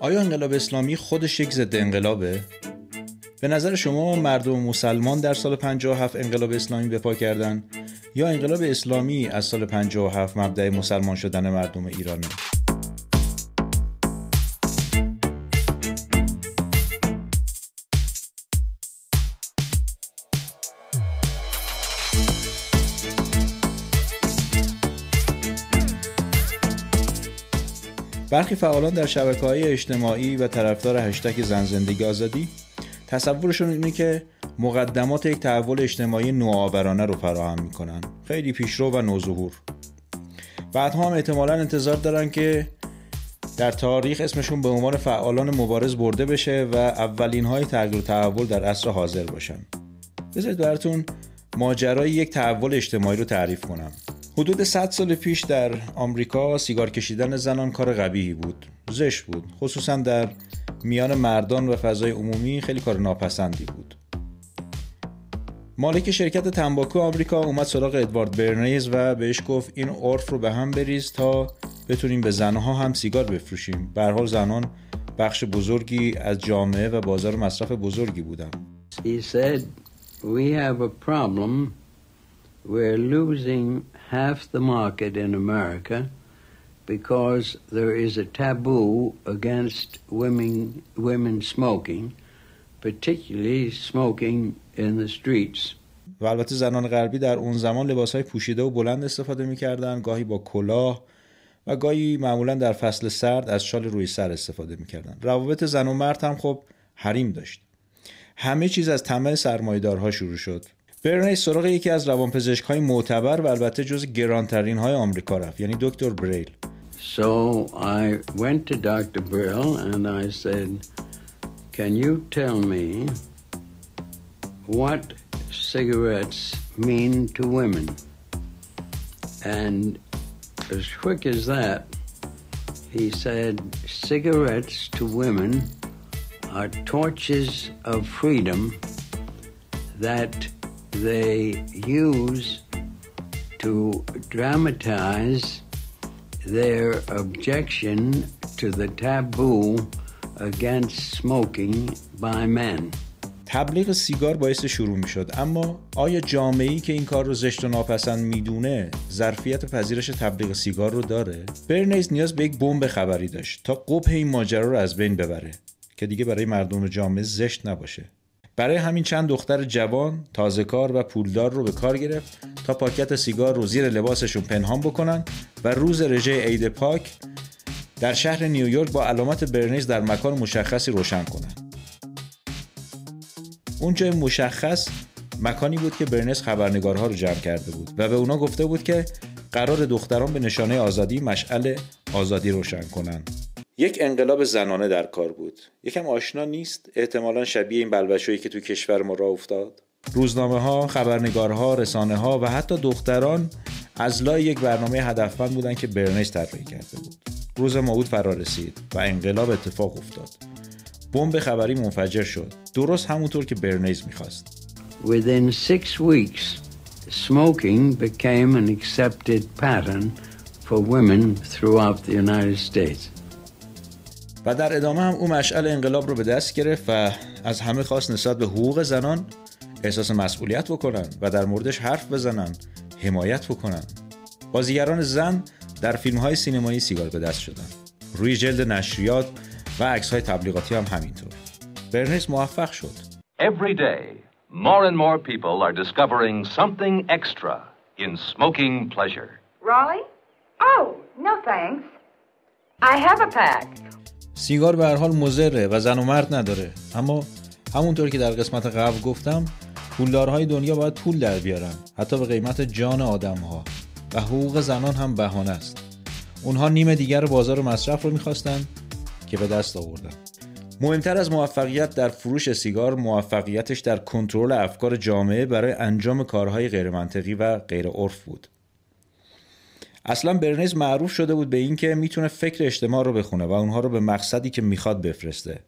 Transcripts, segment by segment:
آیا انقلاب اسلامی خودش یک ضد انقلابه؟ به نظر شما مردم مسلمان در سال 57 انقلاب اسلامی به پا کردن یا انقلاب اسلامی از سال 57 مبدع مسلمان شدن مردم ایرانی؟ برخی فعالان در شبکه های اجتماعی و طرفدار هشتگ زن زندگی آزادی تصورشون اینه که مقدمات یک تحول اجتماعی نوآورانه رو فراهم می‌کنن. خیلی پیشرو و نوظهور. بعدها هم احتمالا انتظار دارن که در تاریخ اسمشون به عنوان فعالان مبارز برده بشه و اولین های تغییر تحول در عصر حاضر باشن. بذارید براتون ماجرای یک تحول اجتماعی رو تعریف کنم. حدود 100 سال پیش در آمریکا سیگار کشیدن زنان کار قبیهی بود. زشت بود. خصوصا در میان مردان و فضای عمومی خیلی کار ناپسندی بود. مالک شرکت تنباکو آمریکا اومد سراغ ادوارد برنیز و بهش گفت این عرف رو به هم بریز تا بتونیم به زنها هم سیگار بفروشیم. به حال زنان بخش بزرگی از جامعه و بازار مصرف بزرگی بودن He said, we have a problem. We're losing half the market in America because there is a taboo against women, women smoking, particularly smoking in the streets. و البته زنان غربی در اون زمان لباس های پوشیده و بلند استفاده می‌کردن گاهی با کلاه و گاهی معمولا در فصل سرد از شال روی سر استفاده می‌کردن. روابط زن و مرد هم خب حریم داشت. همه چیز از طمع سرمایدارها شروع شد. برنیس سراغ یکی از روانپزشک های معتبر و البته جز گرانترین های آمریکا رفت یعنی دکتر بریل So I went to Dr. Brill and I said, Can you tell me what cigarettes mean to women? And as quick as that, he said, Cigarettes to women are torches of freedom that they use to dramatize their objection to the taboo against smoking by men. تبلیغ سیگار باعث شروع می شد اما آیا جامعه ای که این کار رو زشت و ناپسند می‌دونه ظرفیت پذیرش تبلیغ سیگار رو داره برنیز نیاز به یک بمب خبری داشت تا قبح این ماجرا رو از بین ببره که دیگه برای مردم جامعه زشت نباشه برای همین چند دختر جوان تازه کار و پولدار رو به کار گرفت تا پاکت سیگار رو زیر لباسشون پنهان بکنن و روز رژه عید پاک در شهر نیویورک با علامت برنیز در مکان مشخصی روشن کنن. اون جای مشخص مکانی بود که برنس خبرنگارها رو جمع کرده بود و به اونا گفته بود که قرار دختران به نشانه آزادی مشعل آزادی روشن کنن. یک انقلاب زنانه در کار بود. یکم آشنا نیست؟ احتمالا شبیه این بلبشویی که تو کشور ما راه افتاد. روزنامه ها خبرنگارها رسانه ها و حتی دختران از لای یک برنامه هدفمند بودن که برنس طراحی کرده بود. روز موعود فرا رسید و انقلاب اتفاق افتاد. بمب خبری منفجر شد. درست همونطور که برنیز می‌خواست. Within six weeks, smoking became an accepted pattern for women throughout the United States. و در ادامه هم او مشعل انقلاب رو به دست گرفت و از همه خواست نسبت به حقوق زنان احساس مسئولیت بکنن و در موردش حرف بزنن حمایت بکنن بازیگران زن در فیلم های سینمایی سیگار به دست شدن روی جلد نشریات و عکس های تبلیغاتی هم همینطور برنیس موفق شد Every day, more and more people are discovering something extra in smoking pleasure. Raleigh? Oh, no thanks. I have a pack. سیگار به هر حال مضره و زن و مرد نداره. اما همونطور که در قسمت قبل گفتم پولدارهای دنیا باید پول در بیارن حتی به قیمت جان آدم ها و حقوق زنان هم بهانه است. اونها نیم دیگر بازار مصرف رو می‌خواستن که به دست آوردن. مهمتر از موفقیت در فروش سیگار موفقیتش در کنترل افکار جامعه برای انجام کارهای غیرمنطقی و غیر عرف بود. اصلا برنیز معروف شده بود به اینکه می‌تونه فکر اجتماع رو بخونه و اونها رو به مقصدی که می‌خواد بفرسته.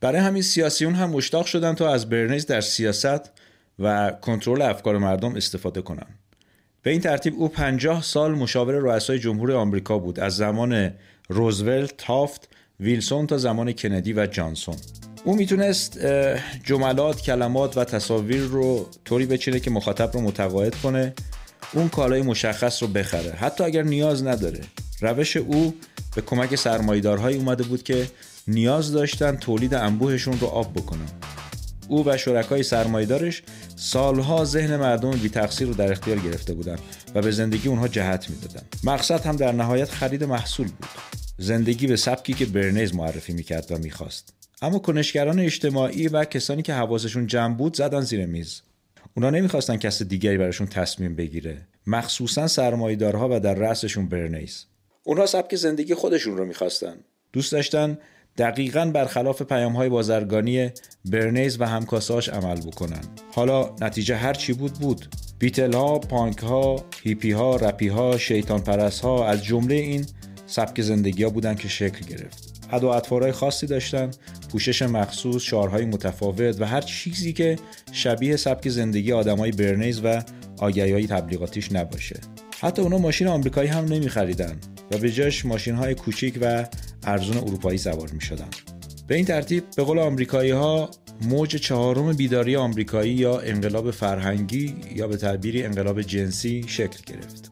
برای همین سیاسیون هم مشتاق شدن تا از برنیز در سیاست و کنترل افکار مردم استفاده کنن. به این ترتیب او 50 سال مشاور رؤسای جمهور آمریکا بود از زمان روزولت، تافت، ویلسون تا زمان کندی و جانسون. او می‌تونست جملات، کلمات و تصاویر رو طوری بچینه که مخاطب رو متقاعد کنه اون کالای مشخص رو بخره. حتی اگر نیاز نداره. روش او به کمک سرمایدارهایی اومده بود که نیاز داشتن تولید انبوهشون رو آب بکنن. او و شرکای سرمایدارش سالها ذهن مردم بی تقصیر رو در اختیار گرفته بودند و به زندگی اونها جهت می‌دادن. مقصد هم در نهایت خرید محصول بود. زندگی به سبکی که برنیز معرفی می‌کرد و می‌خواست. اما کنشگران اجتماعی و کسانی که حواسشون جمع بود زدن زیر میز. اونا نمی‌خواستن کس دیگری براشون تصمیم بگیره. مخصوصا سرمایدارها و در رأسشون برنیز. اونها سبک زندگی خودشون رو می‌خواستن. دوست داشتن دقیقا برخلاف پیام های بازرگانی برنیز و همکاساش عمل بکنن. حالا نتیجه هر چی بود بود. بیتل ها، پانک ها، هیپی ها، رپی ها، شیطان پرس ها از جمله این سبک زندگی ها بودن که شکل گرفت. حد و اطوارهای خاصی داشتن پوشش مخصوص شعارهای متفاوت و هر چیزی که شبیه سبک زندگی آدمای برنیز و آگهی های تبلیغاتیش نباشه حتی اونا ماشین آمریکایی هم نمیخریدن و به جاش ماشین های کوچیک و ارزون اروپایی سوار می شدن. به این ترتیب به قول آمریکایی ها موج چهارم بیداری آمریکایی یا انقلاب فرهنگی یا به تعبیری انقلاب جنسی شکل گرفت.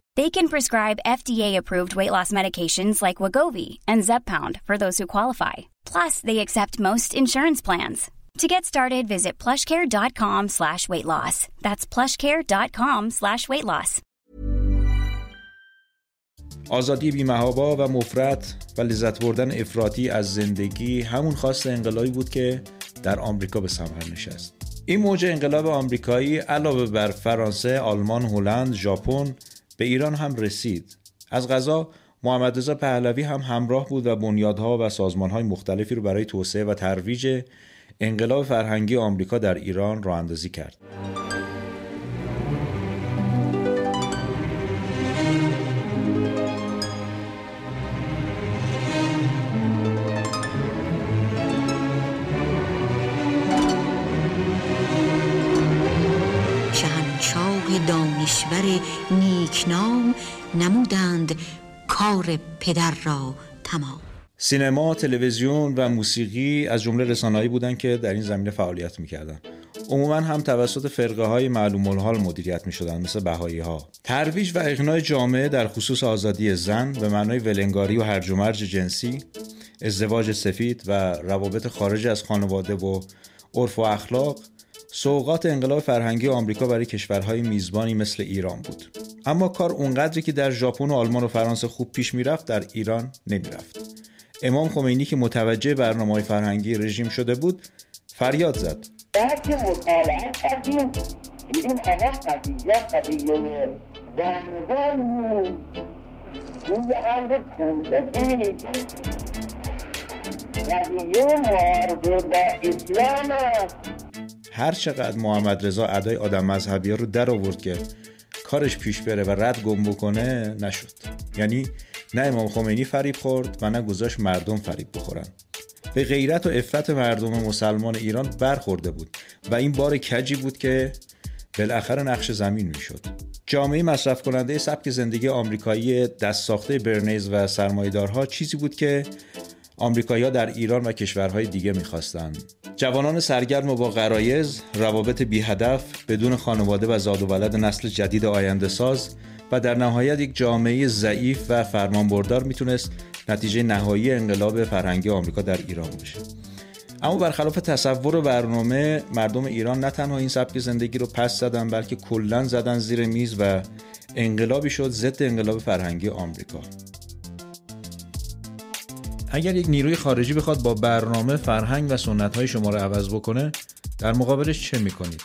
They can prescribe FDA-approved weight loss medications like Wagovi and Zepbound for those who qualify. Plus, they accept most insurance plans. To get started, visit plushcare.com slash weight loss. That's plushcare.com slash weight loss. آزادی بیمهابا و مفرد و لذت بردن افراطی از زندگی همون خواست انقلابی بود که در آمریکا به ثمر نشست. این موج انقلاب آمریکایی علاوه بر فرانسه، آلمان، هلند، ژاپن به ایران هم رسید. از غذا محمد رضا پهلوی هم همراه بود و بنیادها و سازمانهای مختلفی رو برای توسعه و ترویج انقلاب فرهنگی آمریکا در ایران راه اندازی کرد. دانشور نیکنام نمودند کار پدر را تمام سینما، تلویزیون و موسیقی از جمله رسانه‌ای بودند که در این زمینه فعالیت می‌کردند. عموما هم توسط فرقه های معلوم الحال مدیریت می شدن مثل بهایی ها ترویج و اقناع جامعه در خصوص آزادی زن به معنای ولنگاری و هرج و مرج جنسی ازدواج سفید و روابط خارج از خانواده و عرف و اخلاق سوقات انقلاب فرهنگی آمریکا برای کشورهای میزبانی مثل ایران بود. اما کار اونقدری که در ژاپن و آلمان و فرانسه خوب پیش می‌رفت در ایران نمی‌رفت. امام خمینی که متوجه برنامه فرهنگی رژیم شده بود فریاد زد. این همه قضیه قضیه هر چقدر محمد رضا ادای آدم مذهبی رو در آورد که کارش پیش بره و رد گم بکنه نشد. یعنی نه امام خمینی فریب خورد و نه گذاشت مردم فریب بخورن. به غیرت و افت مردم مسلمان ایران برخورده بود و این بار کجی بود که بالاخره نقش زمین می‌شد. جامعه مصرف کننده سبک زندگی آمریکایی دست ساخته برنیز و سرمایدارها چیزی بود که آمریکایی‌ها در ایران و کشورهای دیگه می‌خواستند. جوانان سرگرم و با غرایز، روابط بی هدف، بدون خانواده و زاد و ولد نسل جدید آینده ساز و در نهایت یک جامعه ضعیف و فرمانبردار می‌تونست نتیجه نهایی انقلاب فرهنگی آمریکا در ایران باشه. اما برخلاف تصور و برنامه مردم ایران نه تنها این سبک زندگی رو پس زدن بلکه کلا زدن زیر میز و انقلابی شد ضد انقلاب فرهنگی آمریکا اگر یک نیروی خارجی بخواد با برنامه فرهنگ و سنت های شما رو عوض بکنه در مقابلش چه می‌کنید؟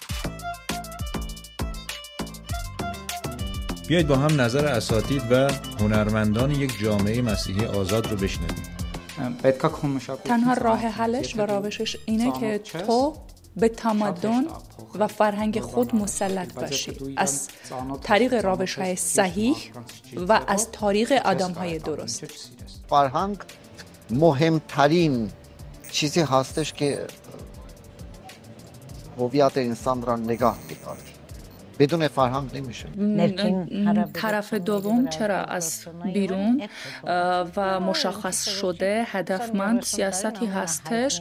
بیایید با هم نظر اساتید و هنرمندان یک جامعه مسیحی آزاد رو بشنویم. تنها راه حلش و روشش اینه که تو به تمدن و فرهنگ خود مسلط باشی. از طریق روش های صحیح و از طریق آدم های درست. فرهنگ مهمترین چیزی هستش که هویت انسان را نگاه میداره بدون فرهنگ نمیشه. طرف دوم چرا از بیرون و مشخص شده هدفمند سیاستی هستش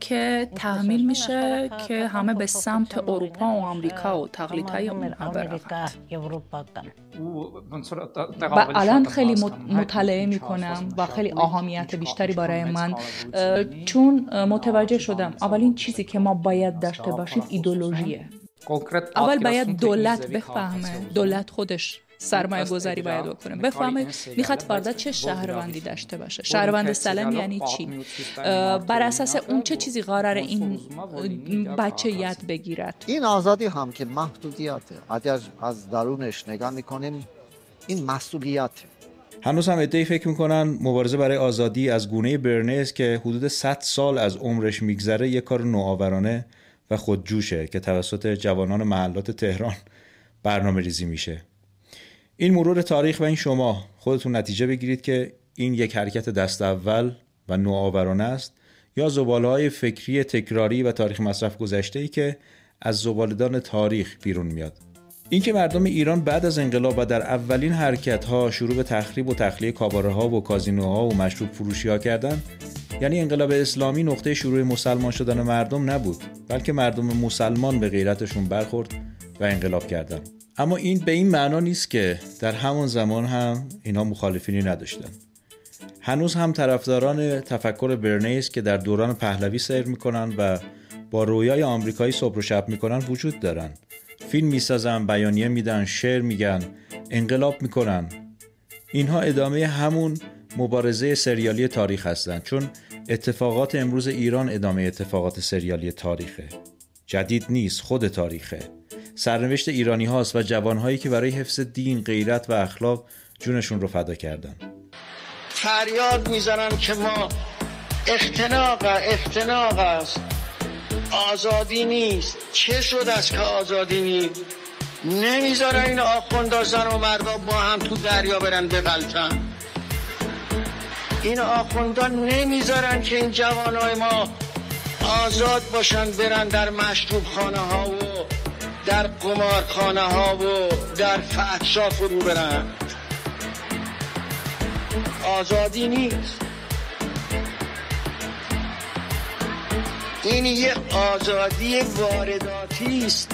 که تحمیل میشه که همه به سمت اروپا و آمریکا و تقلیدهای اونها بروند و الان خیلی مطالعه می‌کنم و خیلی اهمیت بیشتری برای من. چون متوجه شدم. اولین چیزی که ما باید داشته باشیم ایدولوژیه. اول باید دولت بفهمه. دولت خودش سرمایه گذاری باید بکنه. بفهمه می‌خواد فردا چه شهروندی داشته باشه. شهروند سلام یعنی چی؟ بر اساس اون چه چیزی قرار این بچه یاد بگیرد؟ این آزادی هم که محدودیته. اگر از درونش نگاه می‌کنیم این مسئولیت هنوز هم ادهی فکر می‌کنن مبارزه برای آزادی از گونه برنز که حدود 100 سال از عمرش میگذره یک کار نوآورانه و خودجوشه که توسط جوانان محلات تهران برنامه ریزی میشه. این مرور تاریخ و این شما. خودتون نتیجه بگیرید که این یک حرکت دست اول و نوآورانه است یا زباله های فکری تکراری و تاریخ مصرف گذشته ای که از زبالدان تاریخ بیرون میاد. اینکه مردم ایران بعد از انقلاب و در اولین حرکت ها شروع به تخریب و تخلیه کاباره ها و کازینوها و مشروب فروشی ها کردن یعنی انقلاب اسلامی نقطه شروع مسلمان شدن مردم نبود بلکه مردم مسلمان به غیرتشون برخورد و انقلاب کردن. اما این به این معنا نیست که در همون زمان هم اینا مخالفینی نداشتن. هنوز هم طرفداران تفکر برنیس که در دوران پهلوی سیر می‌کنن و با رویای آمریکایی صبح و شب می‌کنن وجود دارن. فیلم می‌سازن بیانیه میدن شعر میگن انقلاب می‌کنن. اینها ادامه همون مبارزه سریالی تاریخ هستند چون اتفاقات امروز ایران ادامه اتفاقات سریالی تاریخه. جدید نیست خود تاریخه. سرنوشت ایرانی هاست و جوانهایی که برای حفظ دین غیرت و اخلاق جونشون رو فدا کردن. فریاد می‌زنن که ما اختناق اختناق است. آزادی نیست. چه شد از که آزادی نیست؟ نمی‌ذارن این آخوندا زن و مردا با هم تو دریا برن بغلطن این آخوندان نمی‌ذارن که این جوانای ما آزاد باشن برن در مشروب خانه ها و در قمارخانه ها و در فحشا فرو برن. آزادی نیست. این یک آزادی وارداتی است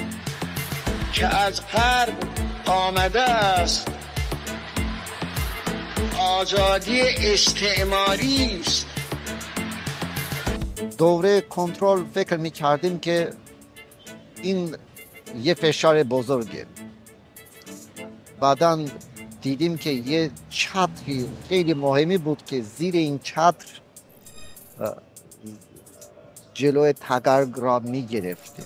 که از غرب آمده است. آزادی استعماری است. دوره کنترل فکر می کردیم که این یه فشار بزرگه. بعدا دیدیم که یه چتری خیلی مهمی بود که زیر این چتر جلو تگرگ را می گرفته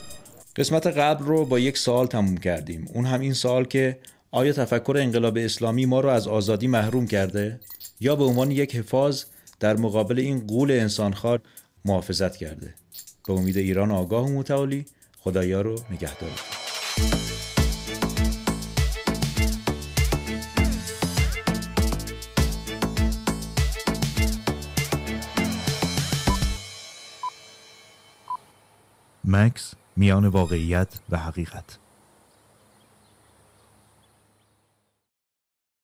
قسمت قبل رو با یک سال تموم کردیم. اون هم این سال که آیا تفکر انقلاب اسلامی ما رو از آزادی محروم کرده؟ یا به عنوان یک حفاظ در مقابل این قول انسانخوار محافظت کرده؟ به امید ایران آگاه و متعالی خدایا رو نگهدار. مکس میان واقعیت و حقیقت.